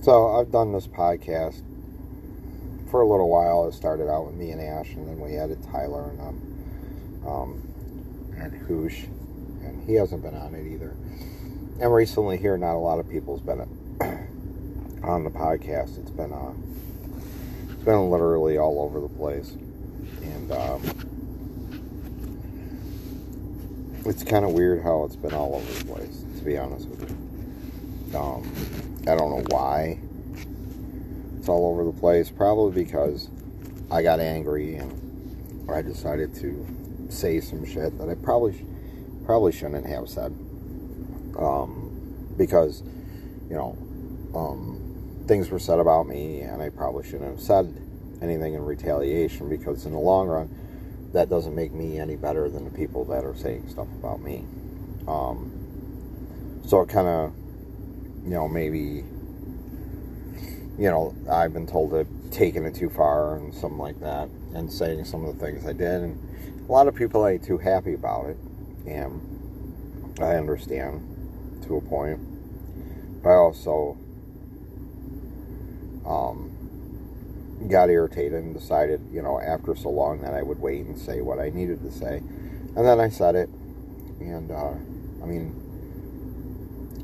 So I've done this podcast for a little while. It started out with me and Ash, and then we added Tyler and um, um and Hoosh, and he hasn't been on it either. And recently, here, not a lot of people's been on the podcast. It's been uh, it's been literally all over the place, and um, it's kind of weird how it's been all over the place. To be honest with you, um, I don't know why it's all over the place. Probably because I got angry and I decided to say some shit that I probably probably shouldn't have said. Um, because you know, um, things were said about me, and I probably shouldn't have said anything in retaliation. Because in the long run, that doesn't make me any better than the people that are saying stuff about me. Um, so it kind of, you know, maybe, you know, I've been told to taking it too far and something like that, and saying some of the things I did, and a lot of people ain't too happy about it, and I understand to a point, but I also um, got irritated and decided, you know, after so long that I would wait and say what I needed to say. And then I said it. And, uh, I mean,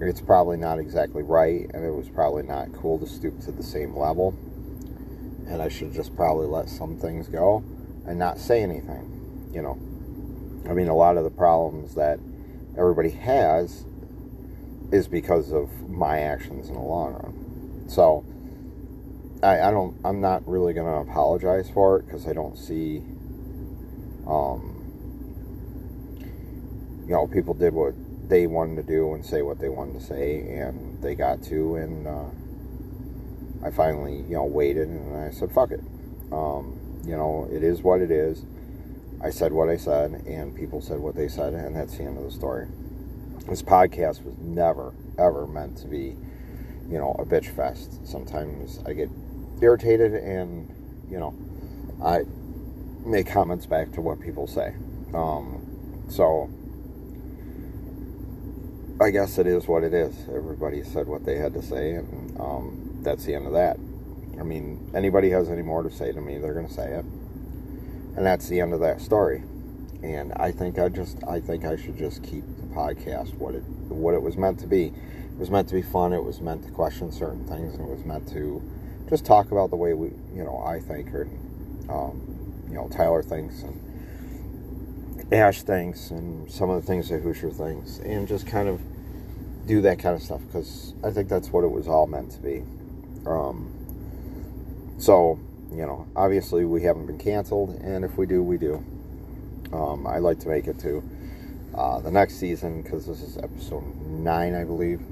it's probably not exactly right, and it was probably not cool to stoop to the same level. And I should just probably let some things go and not say anything, you know. I mean, a lot of the problems that everybody has is because of my actions in the long run. So, I, I don't I'm not really gonna apologize for it because I don't see um you know people did what they wanted to do and say what they wanted to say and they got to and uh, I finally you know waited and I said fuck it. Um, you know it is what it is. I said what I said and people said what they said and that's the end of the story. This podcast was never ever meant to be you know a bitch fest. Sometimes I get irritated and you know I make comments back to what people say. Um, so I guess it is what it is. Everybody said what they had to say, and um, that's the end of that. I mean, anybody has any more to say to me, they're going to say it, and that's the end of that story. And I think I just, I think I should just keep the podcast what it, what it was meant to be. It was meant to be fun. It was meant to question certain things, and it was meant to just talk about the way we, you know, I think, or, um, you know, Tyler thinks, and Ash thinks, and some of the things that Hoosier thinks, and just kind of do that kind of stuff because I think that's what it was all meant to be. Um, so, you know, obviously we haven't been canceled, and if we do, we do. Um, I'd like to make it to uh, the next season because this is episode nine, I believe.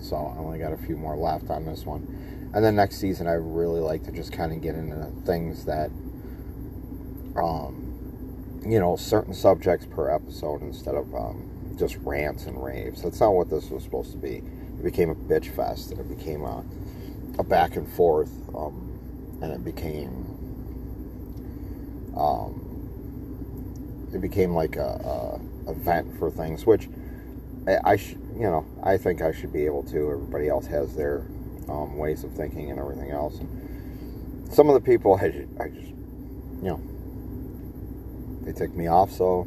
So I only got a few more left on this one. And then next season, I really like to just kind of get into things that, um, you know, certain subjects per episode instead of um, just rants and raves. That's not what this was supposed to be. It became a bitch fest, and it became a, a back and forth, um, and it became, um, it became like a, a event for things, which I, I should, you know, I think I should be able to. Everybody else has their um, ways of thinking and everything else. And some of the people, I I just, you know, they tick me off so,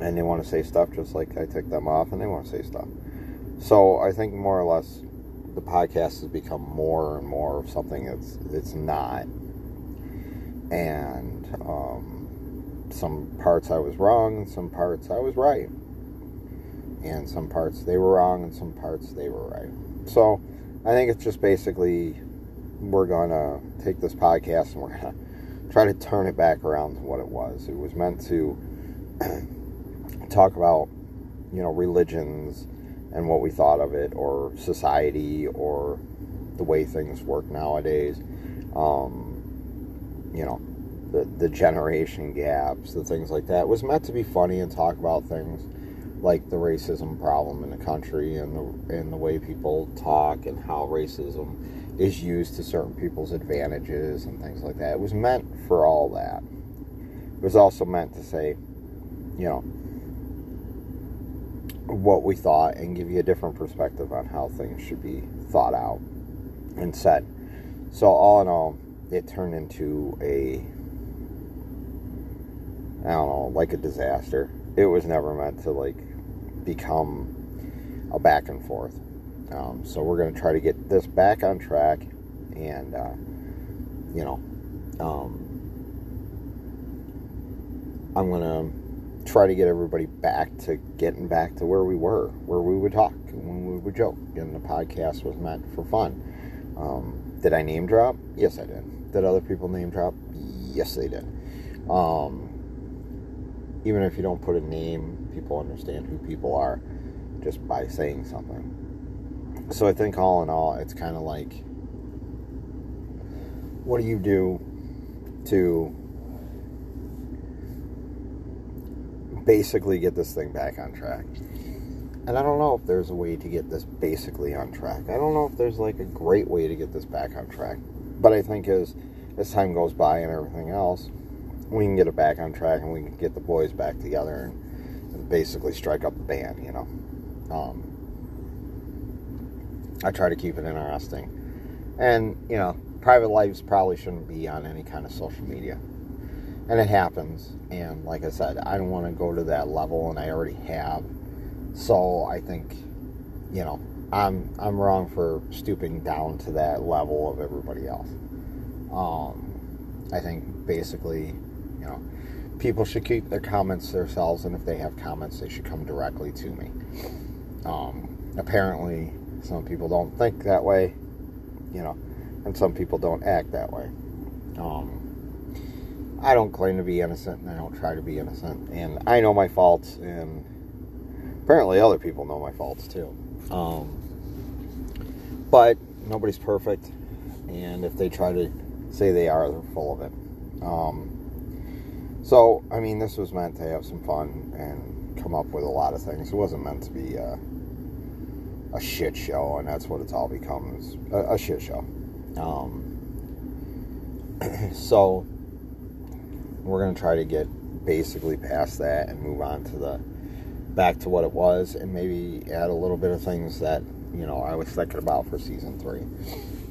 and they want to say stuff just like I tick them off, and they want to say stuff. So I think more or less, the podcast has become more and more of something that's it's not, and um, some parts I was wrong, and some parts I was right, and some parts they were wrong, and some parts they were right. So I think it's just basically we're to take this podcast and we're to try to turn it back around to what it was. It was meant to talk about, you know, religions and what we thought of it, or society, or the way things work nowadays. Um, you know, the the generation gaps, the things like that. It was meant to be funny and talk about things like the racism problem in the country and the and the way people talk and how racism is used to certain people's advantages and things like that. It was meant for all that. It was also meant to say, you know, what we thought and give you a different perspective on how things should be thought out. and said. So all in all, it turned into a I don't know, like a disaster. It was never meant to like become a back and forth. Um, so we're going to try to get this back on track, and uh, you know, um, I'm going to try to get everybody back to getting back to where we were, where we would talk, and when we would joke, and the podcast was meant for fun. Um, did I name drop? Yes, I did. Did other people name drop? Yes, they did. Um, even if you don't put a name, people understand who people are just by saying something. So I think all in all, it's kind of like, what do you do to basically get this thing back on track? And I don't know if there's a way to get this basically on track. I don't know if there's like a great way to get this back on track. But I think as as time goes by and everything else, we can get it back on track and we can get the boys back together and, and basically strike up the band, you know. Um, I try to keep it interesting. And, you know, private lives probably shouldn't be on any kind of social media. And it happens. And like I said, I don't want to go to that level, and I already have. So I think, you know, I'm I'm wrong for stooping down to that level of everybody else. Um, I think basically, you know, people should keep their comments themselves, and if they have comments, they should come directly to me. Um, apparently, some people don't think that way, you know, and some people don't act that way. Um, I don't claim to be innocent, and I don't try to be innocent, and I know my faults, and apparently other people know my faults too. Um, but nobody's perfect, and if they try to say they are, they're full of it. Um, so, I mean, this was meant to have some fun and come up with a lot of things. It wasn't meant to be a, a shit show, and that's what it's all become is a, a shit show. Um, so, we're to try to get basically past that and move on to the back to what it was and maybe add a little bit of things that you know I was thinking about for season three.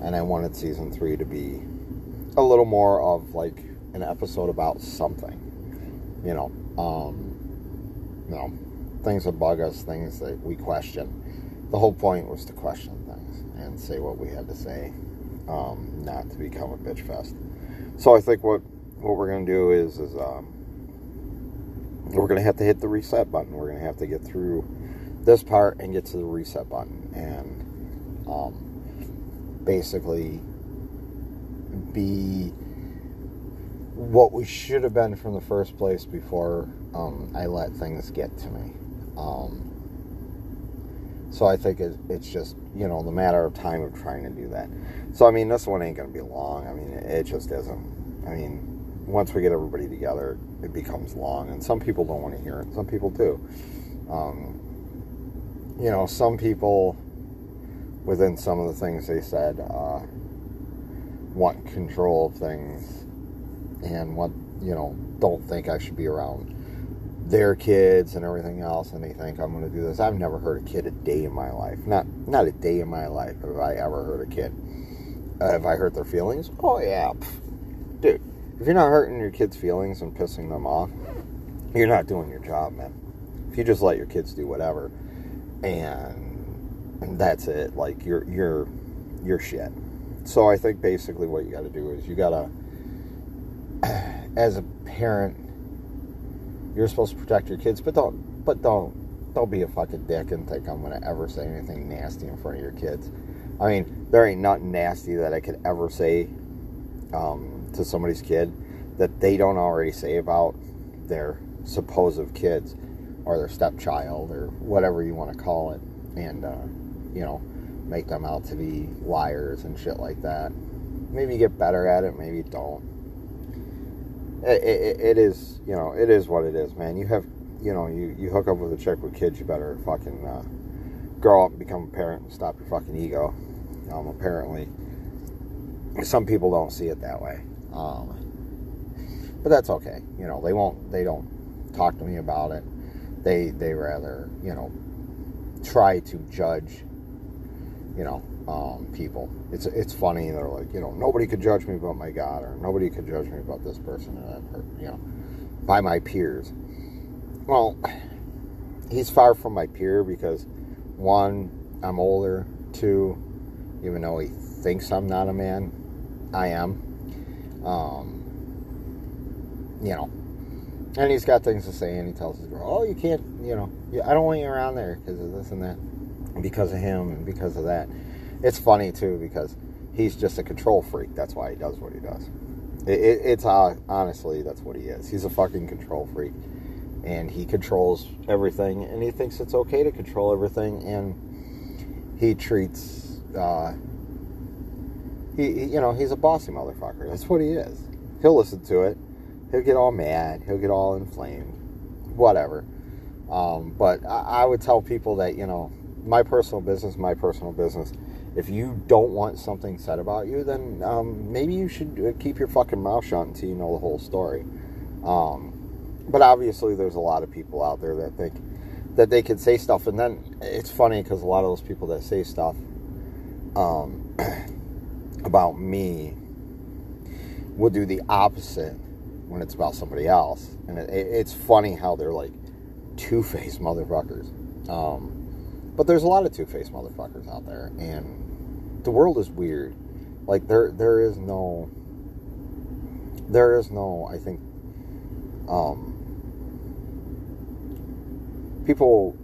And I wanted season three to be a little more of like an episode about something. You know, um, you know, things that bug us, things that we question. The whole point was to question things and say what we had to say, um, not to become a bitch fest. So I think what what we're gonna do is is um, we're gonna have to hit the reset button. We're gonna have to get through this part and get to the reset button and um, basically be what we should have been from the first place before um, I let things get to me. So I think it, it's just, you know, the matter of time of trying to do that. So, I mean, this one ain't going to be long. I mean, it just isn't. I mean, once we get everybody together, it becomes long. And some people don't want to hear it, some people do. Um, you know, some people, within some of the things they said, uh, want control of things and want, you know, don't think I should be around their kids and everything else and they think I'm going to do this. I've never hurt a kid a day in my life. Not not a day in my life have I ever hurt a kid. Uh, have I hurt their feelings? Oh yeah. Pff. Dude, if you're not hurting your kids' feelings and pissing them off, you're not doing your job, man. If you just let your kids do whatever and, and that's it, like you're you're you're shit. So I think basically what you got to do is you got to as a parent you're supposed to protect your kids, but don't but don't don't be a fucking dick and think I'm gonna ever say anything nasty in front of your kids. I mean, there ain't nothing nasty that I could ever say um, to somebody's kid that they don't already say about their supposed kids or their stepchild or whatever you want to call it, and uh, you know, make them out to be liars and shit like that. Maybe you get better at it, maybe don't it, it, it is, you know, it is what it is, man. You have, you know, you, you hook up with a chick with kids, you better fucking uh, grow up and become a parent and stop your fucking ego. Um, apparently, some people don't see it that way. Um, but that's okay. You know, they won't, they don't talk to me about it. They, they rather, you know, try to judge you know, um, people. It's it's funny. They're like, you know, nobody could judge me about my God, or nobody could judge me about this person or that person, you know, by my peers. Well, he's far from my peer because one, I'm older. Two, even though he thinks I'm not a man, I am. Um, you know, and he's got things to say, and he tells his girl, "Oh, you can't, you know, I don't want you around there because of this and that, because of him and because of that." It's funny too because he's just a control freak. That's why he does what he does. It, it, it's uh, honestly that's what he is. He's a fucking control freak, and he controls everything, and he thinks it's okay to control everything, and he treats. Uh, he, he, you know, he's a bossy motherfucker. That's what he is. He'll listen to it. He'll get all mad. He'll get all inflamed. Whatever. Um, but I, I would tell people that you know, my personal business, my personal business if you don't want something said about you, then um, maybe you should uh, keep your fucking mouth shut until you know the whole story. Um, but obviously, there's a lot of people out there that think that they can say stuff, and then it's funny because a lot of those people that say stuff um, about me will do the opposite when it's about somebody else, and it, it's funny how they're like two-faced motherfuckers. Um, but there's a lot of two-faced motherfuckers out there, and the world is weird. Like there there is no there is no I think um people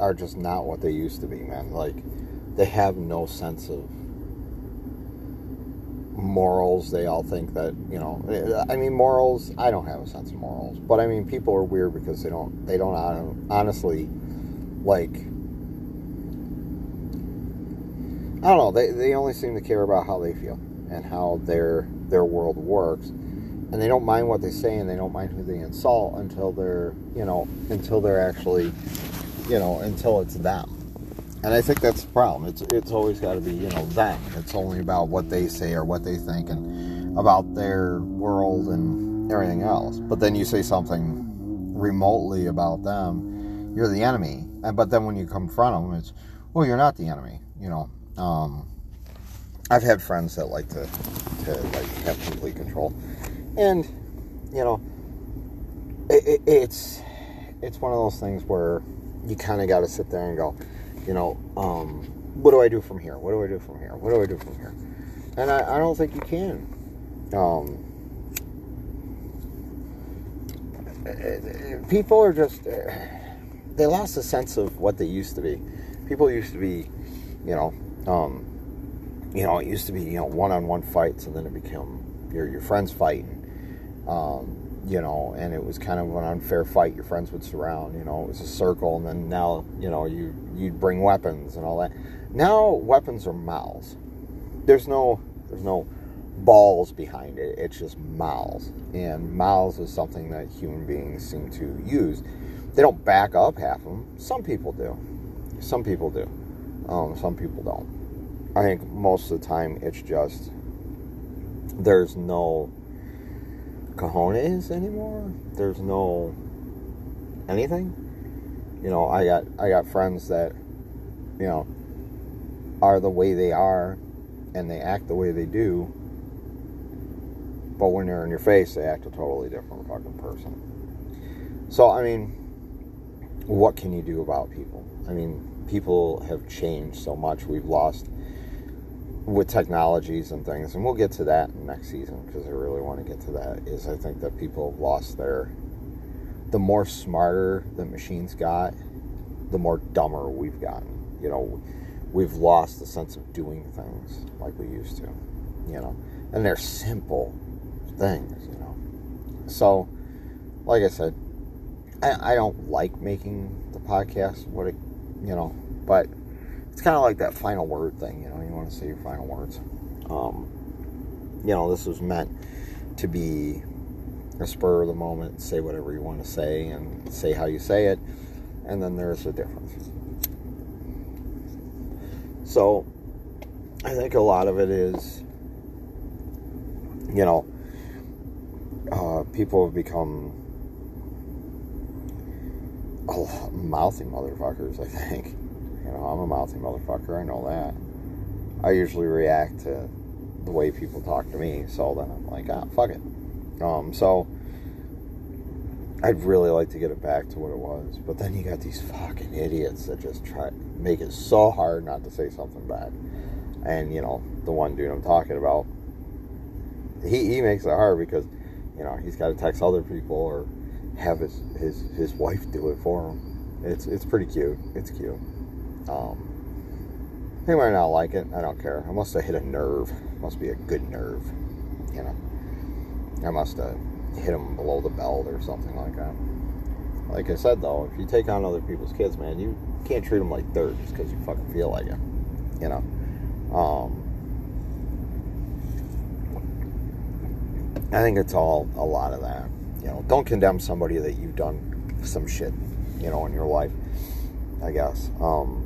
are just not what they used to be, man. Like they have no sense of morals. They all think that, you know, I mean morals, I don't have a sense of morals, but I mean people are weird because they don't they don't honestly like I don't know. They, they only seem to care about how they feel and how their their world works, and they don't mind what they say and they don't mind who they insult until they're you know until they're actually you know until it's them. And I think that's the problem. It's it's always got to be you know them. It's only about what they say or what they think and about their world and everything else. But then you say something remotely about them, you're the enemy. And but then when you confront them, it's well, you're not the enemy. You know, um, I've had friends that like to to like have complete control, and you know, it, it, it's it's one of those things where you kind of got to sit there and go, you know, um, what do I do from here? What do I do from here? What do I do from here? And I, I don't think you can. Um, people are just they lost a sense of what they used to be. People used to be, you know, um, you know, it used to be you know one-on-one fights, and then it became your your friends fighting. Um, you know, and it was kind of an unfair fight. Your friends would surround. You know, it was a circle, and then now you know you you'd bring weapons and all that. Now weapons are mouths. There's no there's no balls behind it. It's just mouths, and mouths is something that human beings seem to use. They don't back up half of them. Some people do. Some people do. Um, some people don't. I think most of the time it's just there's no cojones anymore. There's no anything. You know, I got I got friends that you know are the way they are and they act the way they do. But when they're in your face, they act a totally different fucking person. So I mean, what can you do about people? I mean, people have changed so much. We've lost with technologies and things, and we'll get to that next season because I really want to get to that. Is I think that people have lost their the more smarter the machines got, the more dumber we've gotten. You know, we've lost the sense of doing things like we used to. You know, and they're simple things. You know, so like I said, I, I don't like making the podcast what it you know, but it's kind of like that final word thing, you know, you want to say your final words. Um, you know, this was meant to be a spur of the moment, say whatever you want to say and say how you say it, and then there's a difference. So, I think a lot of it is, you know, uh, people have become mouthy motherfuckers, I think. You know, I'm a mouthy motherfucker, I know that. I usually react to the way people talk to me. So then I'm like, ah, fuck it. Um, so I'd really like to get it back to what it was, but then you got these fucking idiots that just try make it so hard not to say something bad. And you know, the one dude I'm talking about, he he makes it hard because you know he's got to text other people or have his his his wife do it for him. It's it's pretty cute. It's cute. Um, they might not like it. I don't care. I must have hit a nerve. Must be a good nerve. You know. I must have hit him below the belt or something like that. Like I said, though, if you take on other people's kids, man, you can't treat them like dirt just because you fucking feel like it. You know. Um, I think it's all a lot of that. You know, don't condemn somebody that you've done some shit, you know, in your life. I guess. Um,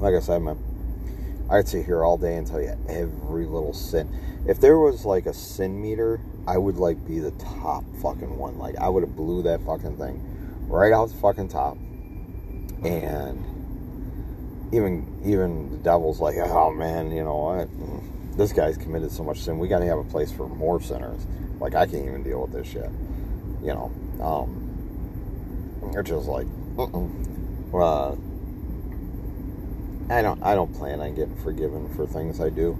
like I said, man, I'd sit here all day and tell you every little sin. If there was like a sin meter, I would like be the top fucking one. Like I would have blew that fucking thing right out the fucking top. And even even the devil's like, oh man, you know what? This guy's committed so much sin. We got to have a place for more sinners. Like I can't even deal with this shit. You know, um, they're just like, uh I don't I don't plan on getting forgiven for things I do.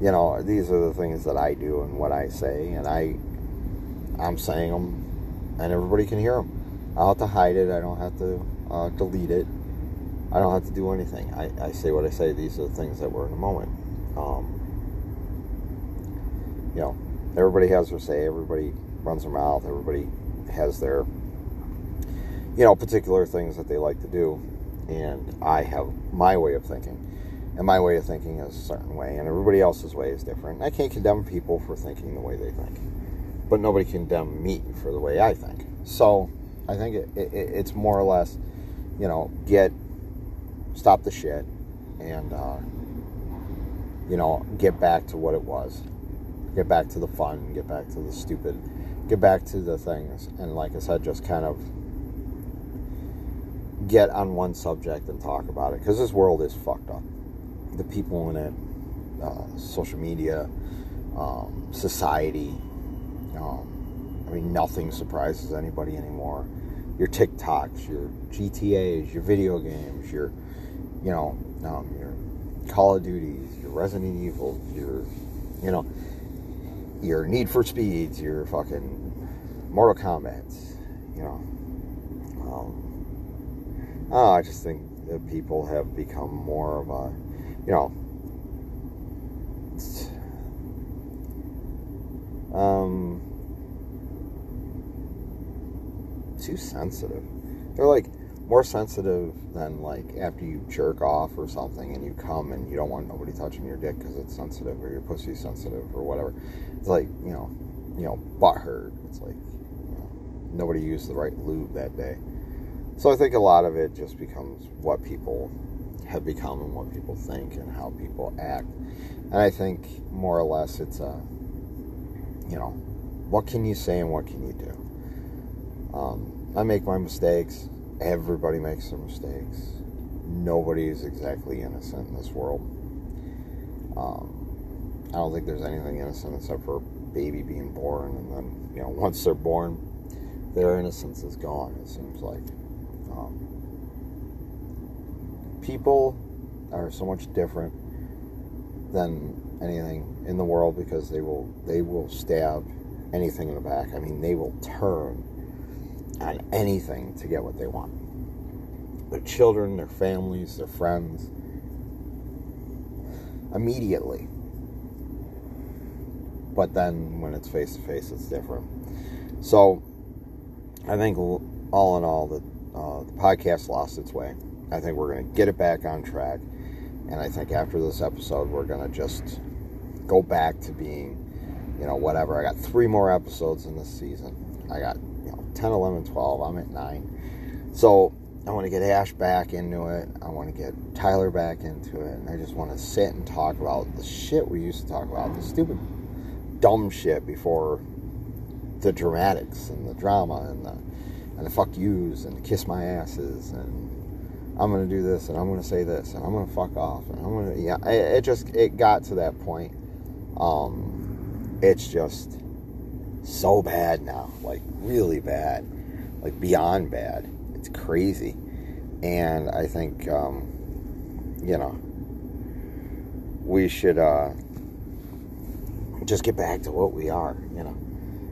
You know, these are the things that I do and what I say, and I I'm saying them, and everybody can hear them. I don't have to hide it. I don't have to uh, delete it. I don't have to do anything. I, I say what I say. These are the things that were in the moment. Um, you know, everybody has their say. Everybody runs their mouth. Everybody has their, you know, particular things that they like to do and I have my way of thinking. And my way of thinking is a certain way, and everybody else's way is different. I can't condemn people for thinking the way they think, but nobody can condemn me for the way I think. So I think it, it, it's more or less, you know, get, stop the shit, and, uh, you know, get back to what it was. Get back to the fun, get back to the stupid, get back to the things. And like I said, just kind of get on one subject and talk about it because this world is fucked up. The people in it, uh, social media, um, society. Um, I mean, nothing surprises anybody anymore. Your TikToks, your GTA's, your video games, your, you know, um, your Call of Duties, Resident Evil, your, you know, your Need for Speeds, your fucking Mortal Kombat's, you know. Um, Oh, I just think that people have become more of a, you know, um, too sensitive. They're like more sensitive than like after you jerk off or something and you come and you don't want nobody touching your dick because it's sensitive or your pussy sensitive or whatever. It's like you know, you know, butt hurt. It's like you know, nobody used the right lube that day. So I think a lot of it just becomes what people have become and what people think and how people act. And I think more or less it's a, you know, what can you say and what can you do? Um, I make my mistakes. Everybody makes their mistakes. Nobody is exactly innocent in this world. Um, I don't think there's anything innocent except for a baby being born, and then you know once they're born, their innocence is gone. It seems like. Um, people are so much different than anything in the world because they will they will stab anything in the back. I mean, they will turn on anything to get what they want. Their children, their families, their friends, immediately. But then when it's face to face, it's different. So, I think all in all, that uh, the podcast lost its way. I think we're going to get it back on track. And I think after this episode, we're going to just go back to being, you know, whatever. I got three more episodes in this season. I got, 10, 11, 12. I'm at nine. So I want to get Ash back into it. I want to get Tyler back into it. And I just want to sit and talk about the shit we used to talk about, the stupid, dumb shit before the dramatics and the drama and the and the fuck yous and the kiss my asses and I'm gonna do this and I'm gonna say this and I'm gonna fuck off and I'm gonna yeah. It, it just it got to that point. Um, it's just so bad now, like really bad, like beyond bad. It's crazy, and I think um, you know we should uh, just get back to what we are, you know,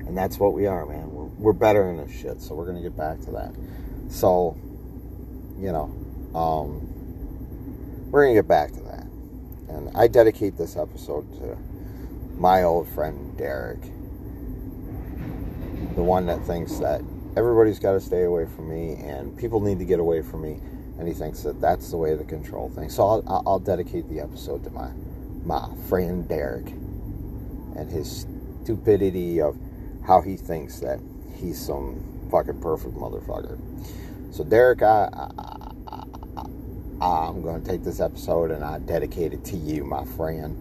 and that's what we are, man. We're we're better than this shit, so we're gonna get back to that. So, you know, um, we're gonna get back to that, and I dedicate this episode to my old friend Derek the one that thinks that everybody's got to stay away from me and people need to get away from me and he thinks that that's the way to control things. So i'll, I'll dedicate the episode to my my friend derek and his stupidity of how he thinks that he's some fucking perfect motherfucker. So derek i, I, I i'm going to take this episode and i dedicate it to you my friend.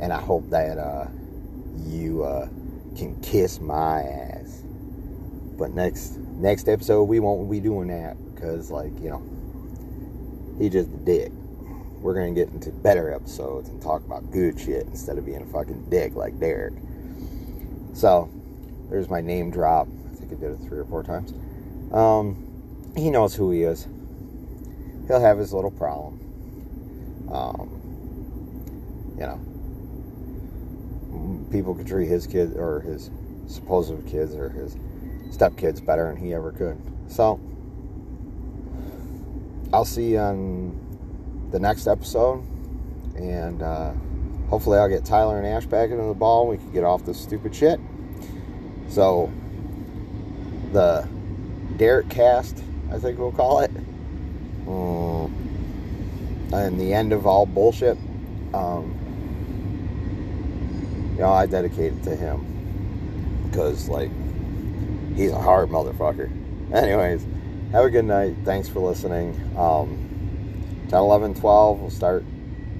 And i hope that uh, you uh, can kiss my ass. But next next episode we won't be doing that because like you know he just a dick. We're gonna get into better episodes and talk about good shit instead of being a fucking dick like Derek. So there's my name drop. I think I did it three or four times. Um, he knows who he is. He'll have his little problem. Um, you know, people could treat his kid or his supposed kids or his stepkids better than he ever could. So I'll see you on the next episode, and uh, hopefully I'll get Tyler and Ash back into the ball. We can get off this stupid shit. So the Derek cast, I think we'll call it, um, and the end of all bullshit. Um, you know, I dedicate it to him because, like, he's a hard motherfucker. Anyways, have a good night. Thanks for listening. Um, 10, 11, 12, we'll start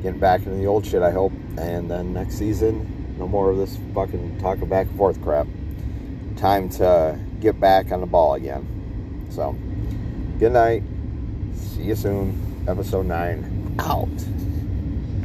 getting back into the old shit, I hope. And then next season, no more of this fucking talking back and forth crap. Time to get back on the ball again. So, good night. See you soon. Episode 9 out.